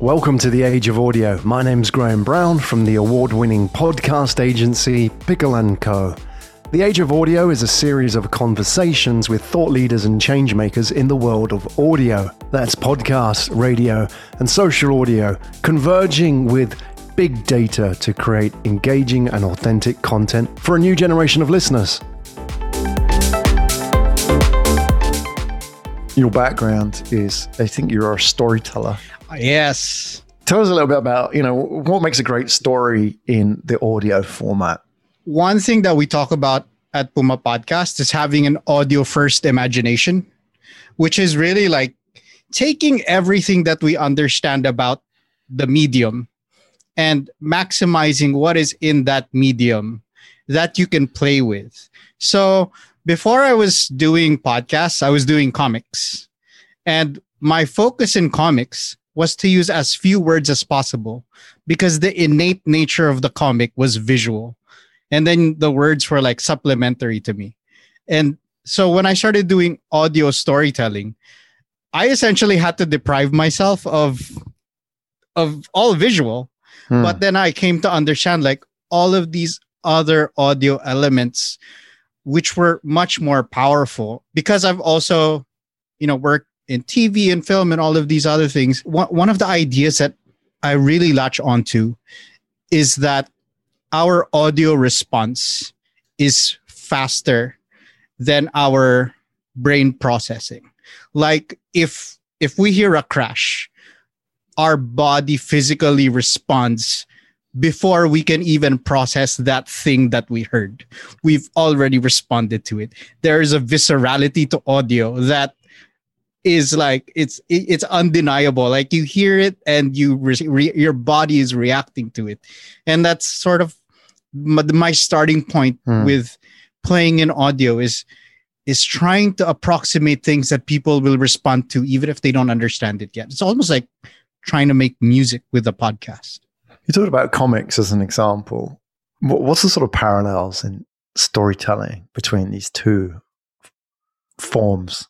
Welcome to the Age of Audio. My name's Graham Brown from the award-winning podcast agency Pickle & Co. The Age of Audio is a series of conversations with thought leaders and changemakers in the world of audio. That's podcasts, radio, and social audio, converging with big data to create engaging and authentic content for a new generation of listeners. Your background is, I think you're a storyteller. Yes. Tell us a little bit about, you know, what makes a great story in the audio format. One thing that we talk about at Puma Podcast is having an audio first imagination, which is really like taking everything that we understand about the medium and maximizing what is in that medium that you can play with. So before I was doing podcasts, I was doing comics. And my focus in comics was to use as few words as possible because the innate nature of the comic was visual. And then the words were like supplementary to me. And so when I started doing audio storytelling, I essentially had to deprive myself of of all visual. Hmm. But then I came to understand like all of these other audio elements which were much more powerful because I've also, you know, worked in TV and film and all of these other things, one, one of the ideas that I really latch onto is that our audio response is faster than our brain processing. Like if if we hear a crash, our body physically responds before we can even process that thing that we heard. We've already responded to it. There is a viscerality to audio that is like it's it's undeniable like you hear it and you re- your body is reacting to it and that's sort of my, my starting point hmm. with playing in audio is is trying to approximate things that people will respond to even if they don't understand it yet it's almost like trying to make music with a podcast you talked about comics as an example what's the sort of parallels in storytelling between these two forms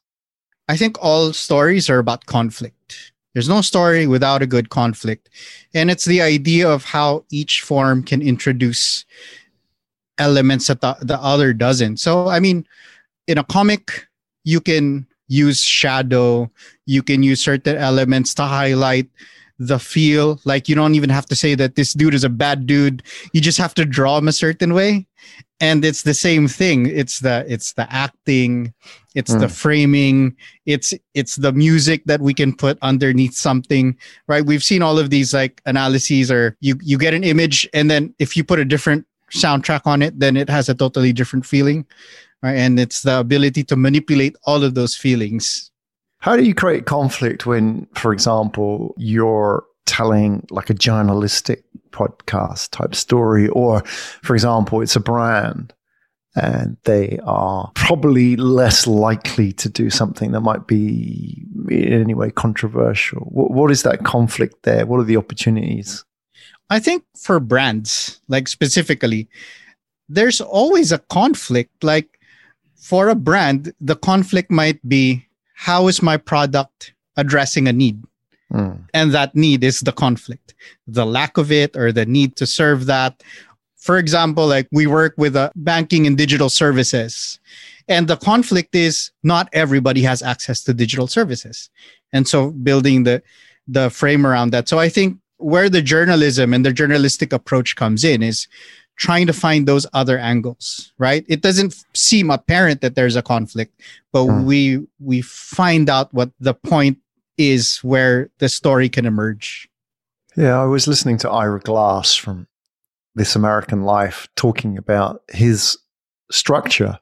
I think all stories are about conflict. There's no story without a good conflict. And it's the idea of how each form can introduce elements that the, the other doesn't. So, I mean, in a comic, you can use shadow, you can use certain elements to highlight the feel. Like you don't even have to say that this dude is a bad dude. You just have to draw him a certain way. And it's the same thing. It's the it's the acting, it's mm. the hmm. framing, it's it's the music that we can put underneath something, right? We've seen all of these like analyses or you you get an image and then if you put a different soundtrack on it, then it has a totally different feeling. Right. And it's the ability to manipulate all of those feelings how do you create conflict when, for example, you're telling like a journalistic podcast type story, or for example, it's a brand and they are probably less likely to do something that might be in any way controversial. what, what is that conflict there? What are the opportunities? I think for brands, like specifically, there's always a conflict. Like for a brand, the conflict might be how is my product addressing a need? Mm. And that need is the conflict, the lack of it or the need to serve that. For example, like we work with a banking and digital services. And the conflict is not everybody has access to digital services. And so building the the frame around that. So I think where the journalism and the journalistic approach comes in is trying to find those other angles right? It doesn't seem apparent that there's a conflict but hmm. we we find out what the point is where the story can emerge. Yeah i was listening to ira glass from this american life talking about his structure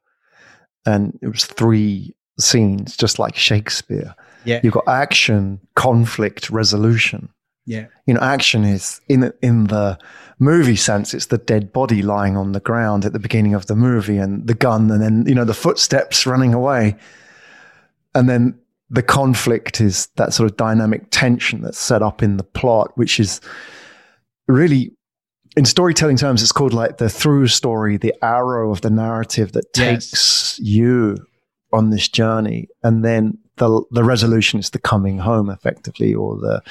and it was three scenes just like shakespeare. Yeah. You've got action conflict resolution yeah. You know, action is in in the movie sense, it's the dead body lying on the ground at the beginning of the movie and the gun and then, you know, the footsteps running away. And then the conflict is that sort of dynamic tension that's set up in the plot, which is really in storytelling terms, it's called like the through story, the arrow of the narrative that takes yes. you on this journey. And then the the resolution is the coming home effectively or the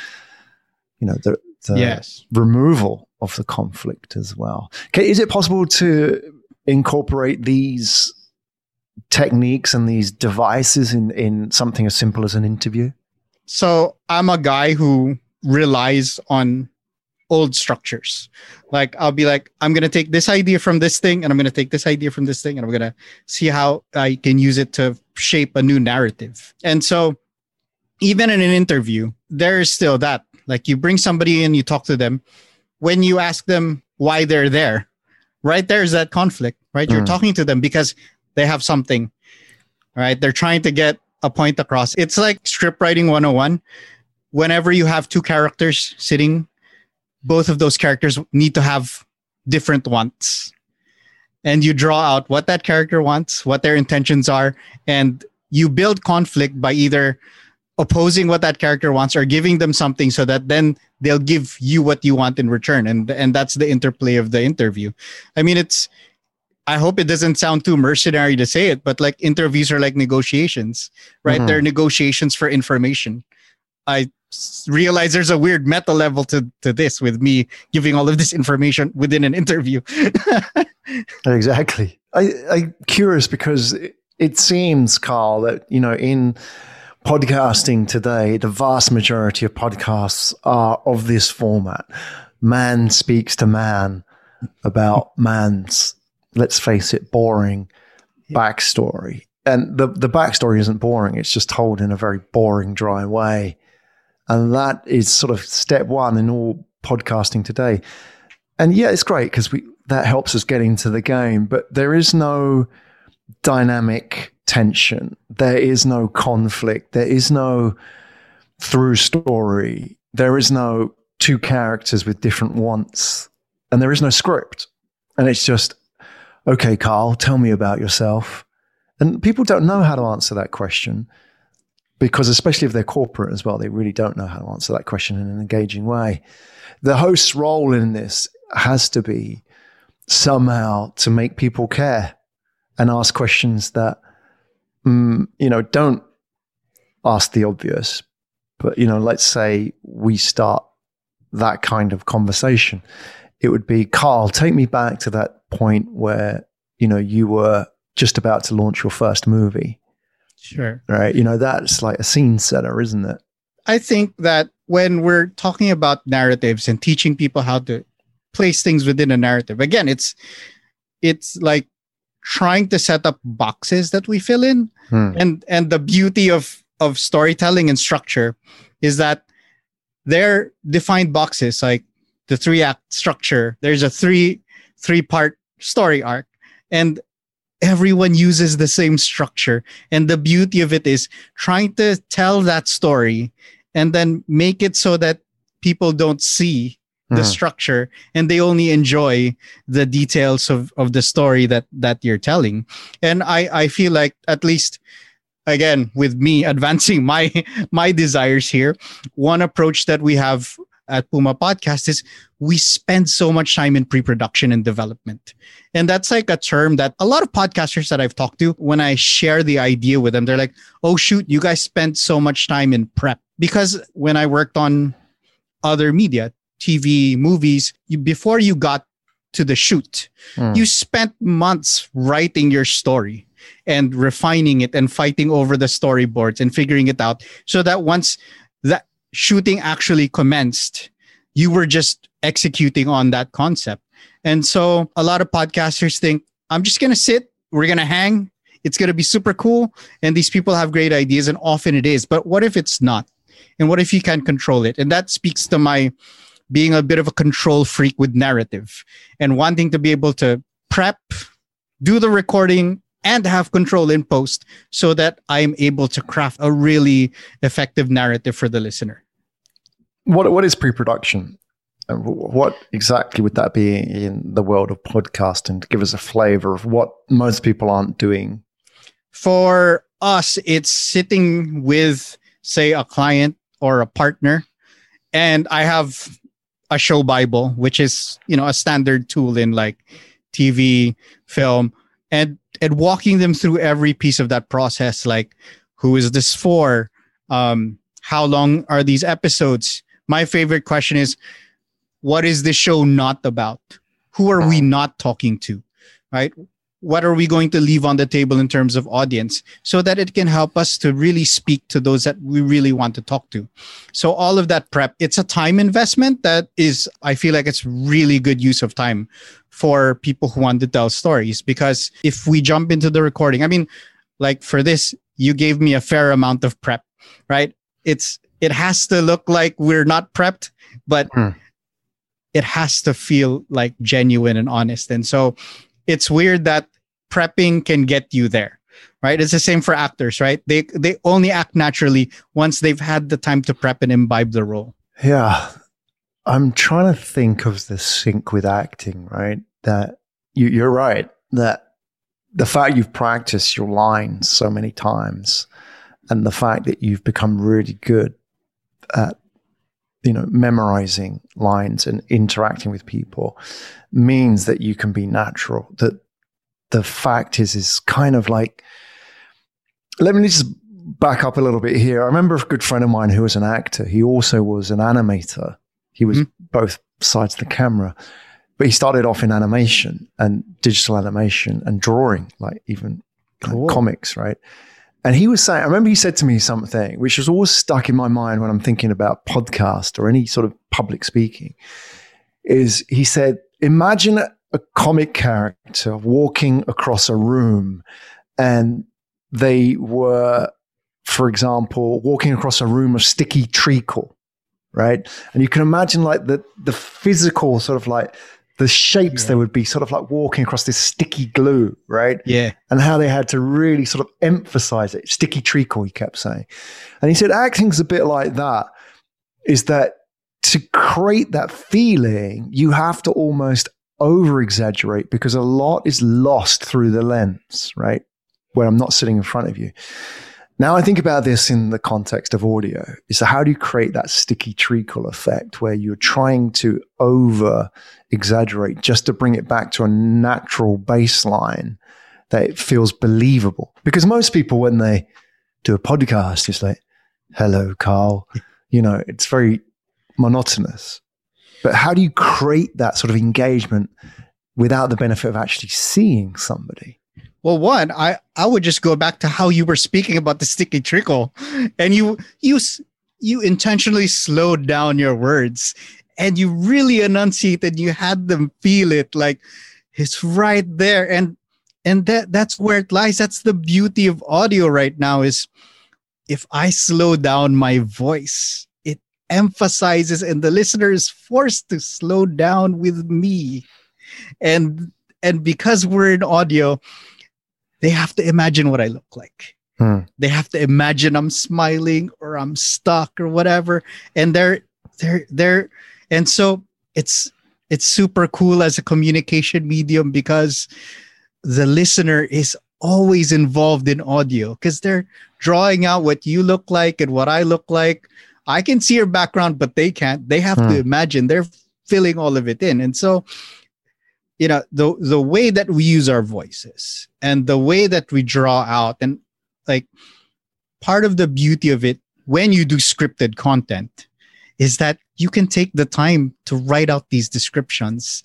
you know, the, the yes. removal of the conflict as well. Okay, is it possible to incorporate these techniques and these devices in, in something as simple as an interview? So I'm a guy who relies on old structures. Like I'll be like, I'm gonna take this idea from this thing, and I'm gonna take this idea from this thing, and I'm gonna see how I can use it to shape a new narrative. And so, even in an interview, there is still that. Like you bring somebody in, you talk to them. When you ask them why they're there, right there's that conflict, right? You're Mm. talking to them because they have something, right? They're trying to get a point across. It's like script writing 101. Whenever you have two characters sitting, both of those characters need to have different wants. And you draw out what that character wants, what their intentions are, and you build conflict by either opposing what that character wants or giving them something so that then they'll give you what you want in return. And and that's the interplay of the interview. I mean it's i hope it doesn't sound too mercenary to say it but like interviews are like negotiations right? Mhm. they're negotiations for information. I realize there's a weird meta level to to this with me giving all of this information within an interview. Exactly. I, I'm curious because it, it seems, Carl, that, you know, in podcasting today, the vast majority of podcasts are of this format. Man speaks to man about man's, let's face it, boring backstory. And the, the backstory isn't boring, it's just told in a very boring, dry way. And that is sort of step one in all podcasting today. And yeah, it's great because we that helps us get into the game, but there is no dynamic tension. There is no conflict. There is no through story. There is no two characters with different wants. And there is no script. And it's just, okay, Carl, tell me about yourself. And people don't know how to answer that question because, especially if they're corporate as well, they really don't know how to answer that question in an engaging way. The host's role in this has to be somehow to make people care and ask questions that, mm, you know, don't ask the obvious. But, you know, let's say we start that kind of conversation. It would be, Carl, take me back to that point where, you know, you were just about to launch your first movie, sure right? You know, that's like a scene setter, isn't it? I think that when we're talking about narratives and teaching people how to place things within a narrative, again, it's it's like trying to set up boxes that we fill in. Hmm. And and the beauty of of storytelling and structure is that they're defined boxes like the three act structure. There's a three three part story arc and everyone uses the same structure and the beauty of it is trying to tell that story and then make it so that people don't see the Mhm. structure and they only enjoy the details of, of the story that that you're telling. And i i feel like at least again with me advancing my my desires here one approach that we have at puma podcast is we spend so much time in pre-production and development. And that's like a term that a lot of podcasters that i've talked to when i share the idea with them they're like oh shoot you guys spent so much time in prep. Because when i worked on other media tv movies you, before you got to the shoot Hmm. you spent months writing your story and refining it and fighting over the storyboards and figuring it out so that once that shooting actually commenced you were just executing on that concept. And so a lot of podcasters think i'm just going to sit we're going to hang it's going to be super cool and these people have great ideas and often it is. But what if it's not? And what if you can't control it? And that speaks to my being a bit of a control freak with narrative and wanting to be able to prep, do the recording, and have control in post so that I'm able to craft a really effective narrative for the listener. What what is pre-production? What exactly would that be in the world of podcasting? To give us a flavor of what most people aren't doing. For us, it's sitting with, say, a client or a partner, and I have a show Bible, which is you know a standard tool in like TV, film, and and walking them through every piece of that process, like who is this for, um, how long are these episodes, my favorite question is what is this show not about? Who are we not talking to? Right? What are we going to leave on the table in terms of audience so that it can help us to really speak to those that we really want to talk to? So, all of that prep, it's a time investment that is, I feel like it's really good use of time for people who want to tell stories. Because if we jump into the recording, I mean, like for this, you gave me a fair amount of prep, right? It's, it has to look like we're not prepped, but hmm it has to feel like genuine and honest. And so it's weird that prepping can get you there. Right? It's the same for actors, right? They they only act naturally once they've had the time to prep and imbibe the role. Yeah. I'm trying to think of the sync with acting, right? That you, you're right. That the fact you've practiced your lines so many times and the fact that you've become really good at you know, memorizing lines and interacting with people means that you can be natural. That the fact is, is kind of like, let me just back up a little bit here. I remember a good friend of mine who was an actor. He also was an animator. He was mm-hmm. both sides of the camera, but he started off in animation and digital animation and drawing, like even cool. comics, right? And he was saying, I remember he said to me something which was always stuck in my mind when I'm thinking about podcast or any sort of public speaking. Is he said, imagine a comic character walking across a room and they were, for example, walking across a room of sticky treacle, right? And you can imagine like the the physical sort of like the shapes yeah. they would be sort of like walking across this sticky glue, right? Yeah. And how they had to really sort of emphasize it. Sticky treacle, he kept saying. And he said acting's a bit like that, is that to create that feeling, you have to almost over exaggerate because a lot is lost through the lens, right? Where I'm not sitting in front of you. Now I think about this in the context of audio. Is how do you create that sticky treacle effect where you're trying to over exaggerate just to bring it back to a natural baseline that it feels believable? Because most people, when they do a podcast, it's like, hello, Carl. You know, it's very monotonous. But how do you create that sort of engagement without the benefit of actually seeing somebody? Well, one, I I would just go back to how you were speaking about the sticky trickle, and you you you intentionally slowed down your words, and you really enunciated. You had them feel it, like it's right there, and and that that's where it lies. That's the beauty of audio right now. Is if I slow down my voice, it emphasizes, and the listener is forced to slow down with me, and and because we're in audio they have to imagine what I look like. Hmm. They have to imagine I'm smiling or I'm stuck or whatever. And they're they're they're and so it's it's super cool as a communication medium because the listener is always involved in audio because they're drawing out what you look like and what I look like. I can see your background, but they can't. They have hmm. to imagine. They're filling all of it in. And so you know the the way that we use our voices and the way that we draw out and like part of the beauty of it when you do scripted content is that you can take the time to write out these descriptions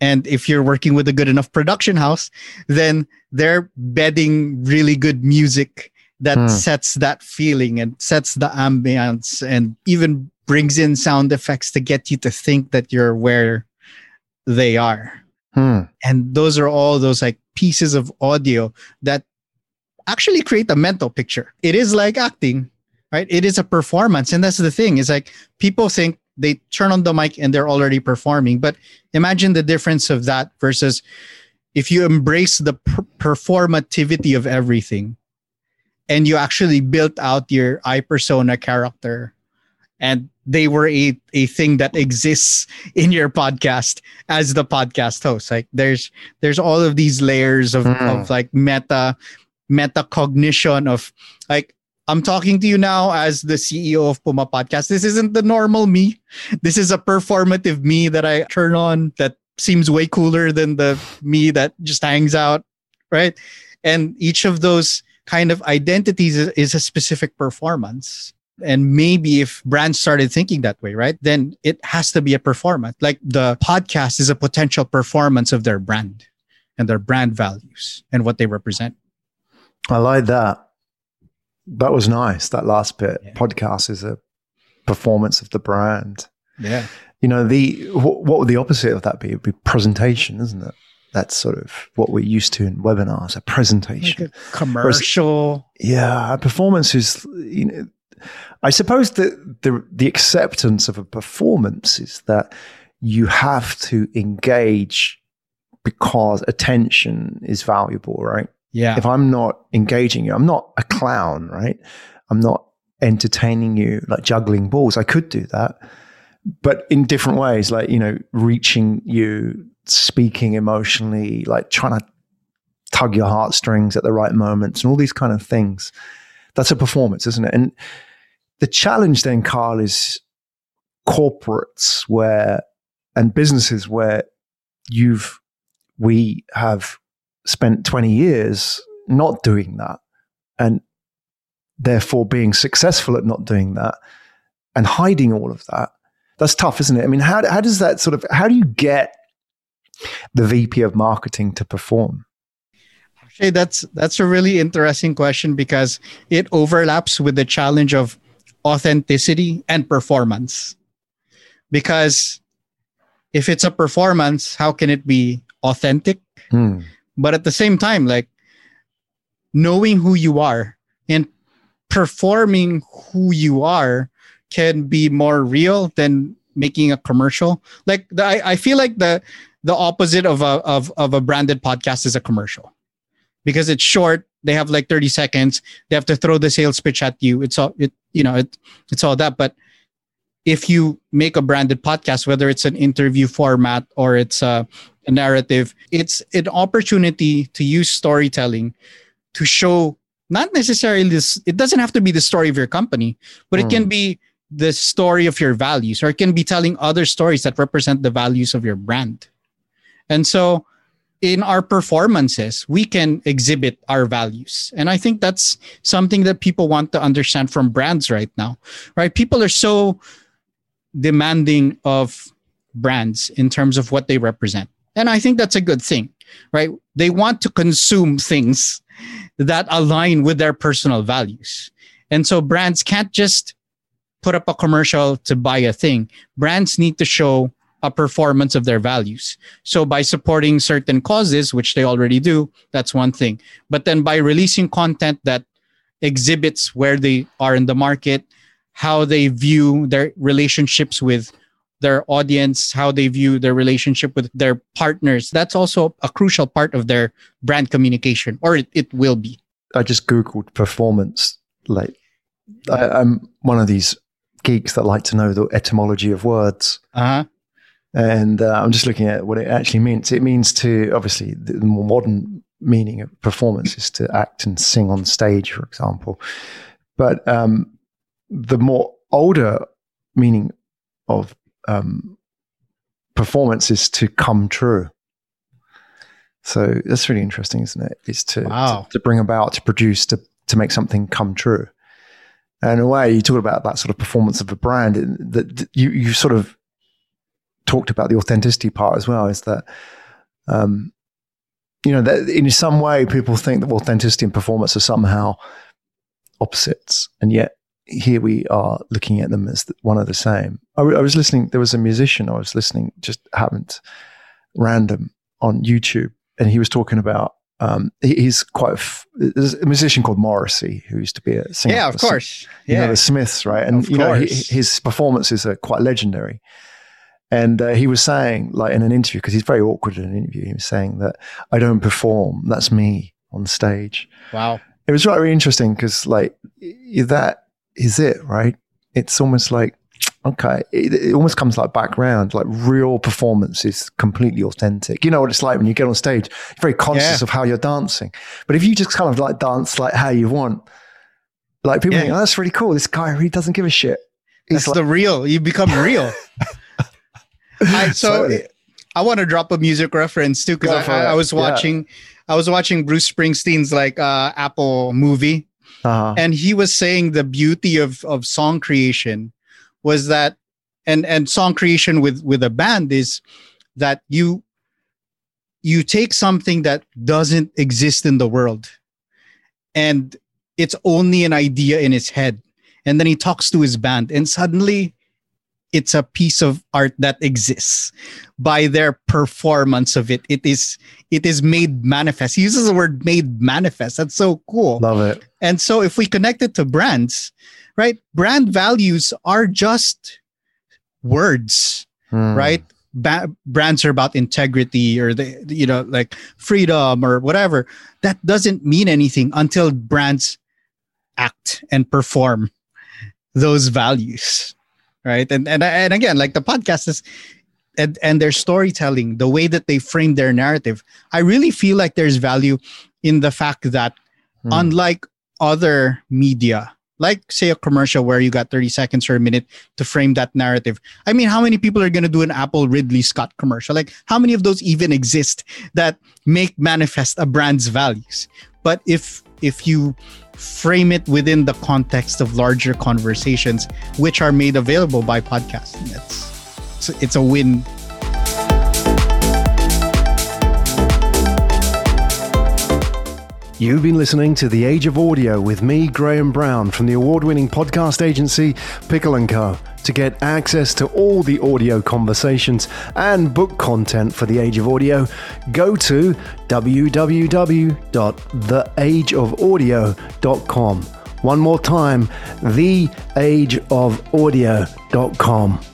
and if you're working with a good enough production house then they're bedding really good music that hmm. sets that feeling and sets the ambience and even brings in sound effects to get you to think that you're where they are Hmm. And those are all those like pieces of audio that actually create a mental picture. It is like acting, right? It is a performance. And that's the thing is like people think they turn on the mic and they're already performing. But imagine the difference of that versus if you embrace the per- performativity of everything and you actually built out your eye persona character and they were a, a thing that exists in your podcast as the podcast host. Like there's there's all of these layers of, mm. of like meta metacognition of like i'm talking to you now as the ceo of puma podcast. This isn't the normal me. This is a performative me that i turn on that seems way cooler than the me that just hangs out right? And each of those kind of identities is, is a specific performance and maybe if brands started thinking that way, right, then it has to be a performance. Like the podcast is a potential performance of their brand and their brand values and what they represent. I like that. That was nice. That last bit. Yeah. Podcast is a performance of the brand. Yeah. You know, the what, what would the opposite of that be? It would be presentation, isn't it? That's sort of what we're used to in webinars, a presentation. Like a commercial. Yeah, A performance is. You know, I suppose that the the acceptance of a performance is that you have to engage because attention is valuable, right? Yeah. If I'm not engaging you, I'm not a clown, right? I'm not entertaining you like juggling balls. I could do that, but in different ways, like you know, reaching you, speaking emotionally, like trying to tug your heartstrings at the right moments, and all these kind of things. That's a performance, isn't it? And the challenge then, Carl, is corporates where and businesses where you've we have spent 20 years not doing that and therefore being successful at not doing that and hiding all of that. That's tough isn't it? I mean how, how does that sort of how do you get the vp of marketing to perform? Actually, that's that's a really interesting question because it overlaps with the challenge of authenticity and performance. Because if it's a performance, how can it be authentic? Hmm. But at the same time, like knowing who you are and performing who you are can be more real than making a commercial. Like the, I, I feel like the the opposite of a of, of a branded podcast is a commercial because it's short. They have like 30 seconds. They have to throw the sales pitch at you. It's all it, you know, it, it's all that. But if you make a branded podcast, whether it's an interview format or it's a, a narrative, it's an opportunity to use storytelling to show not necessarily this, it doesn't have to be the story of your company, but it can hmm. be the story of your values, or it can be telling other stories that represent the values of your brand. And so in our performances, we can exhibit our values. And I think that's something that people want to understand from brands right now, right? People are so demanding of brands in terms of what they represent. And I think that's a good thing, right? They want to consume things that align with their personal values. And so brands can't just put up a commercial to buy a thing. Brands need to show a performance of their values. So by supporting certain causes, which they already do, that's one thing. But then by releasing content that exhibits where they are in the market, how they view their relationships with their audience, how they view their relationship with their partners, that's also a crucial part of their brand communication, or it, it will be. I just googled performance. Like, I, I'm one of these geeks that like to know the etymology of words, Uh-huh. And uh, I'm just looking at what it actually means. It means to obviously the more modern meaning of performance is to act and sing on stage, for example. But um, the more older meaning of um, performance is to come true. So that's really interesting, isn't it? It's to, Wow. to to bring about, to produce, to to make something come true. And in a way, you talk about that sort of performance of a brand. That that you you sort of talked about the authenticity part as well. Is that um, you know that in some way people think that authenticity and performance are somehow opposites, and yet here we are looking at them as one of the same. I was listening. There was a musician I was listening, just happened random on YouTube, and he was talking about. Um, he, he's quite a, f- there's a musician called Morrissey who used to be a singer. Yeah, of course. you know Yeah. the Smiths, right? And Of you know he, his performances are quite legendary. And uh, he was saying, like in an interview, because he's very awkward in an interview, he was saying that I don't perform. That's me on stage. Wow. It was really interesting because, like, that is it, right? It's almost like okay, it, it almost comes like background, like real performance is completely authentic. You know what it's like when you get on stage, you're very conscious Yeah. of how you're dancing. But if you just kind of like dance like how you want, like people Yeah. think, oh, that's really cool. This guy really doesn't give a shit. He's That's like, the real. You become real. I, so Totally. I want to drop a music reference too because I, I, was Yeah. watching I was watching Bruce Springsteen's like uh, Apple movie Uh-huh. and he was saying the beauty of of song creation was that and and song creation with with a band is that you you take something that doesn't exist in the world and it's only an idea in his head and then he talks to his band and suddenly it's a piece of art that exists by their performance of it it is it is made manifest he uses the word made manifest that's so cool Love it. and so if we connect it to brands, right? Brand values are just words, Hmm. right? Ba- brands are about integrity or the you know like freedom or whatever. That doesn't mean anything until brands act and perform those values, right? And and and again, like the podcast is and and their storytelling, the way that they frame their narrative, I really feel like there's value in the fact that Hmm. unlike other media like say a commercial where you got 30 seconds or a minute to frame that narrative i mean how many people are going to do an apple ridley scott commercial like how many of those even exist that make manifest a brand's values but if if you frame it within the context of larger conversations which are made available by podcasting it's it's, a win You've been listening to The Age of Audio with me, Graham Brown, from the award winning podcast agency Pickle & Co. To get access to all the audio conversations and book content for The Age of Audio, go to www.theageofaudio.com. One more time, theageofaudio.com.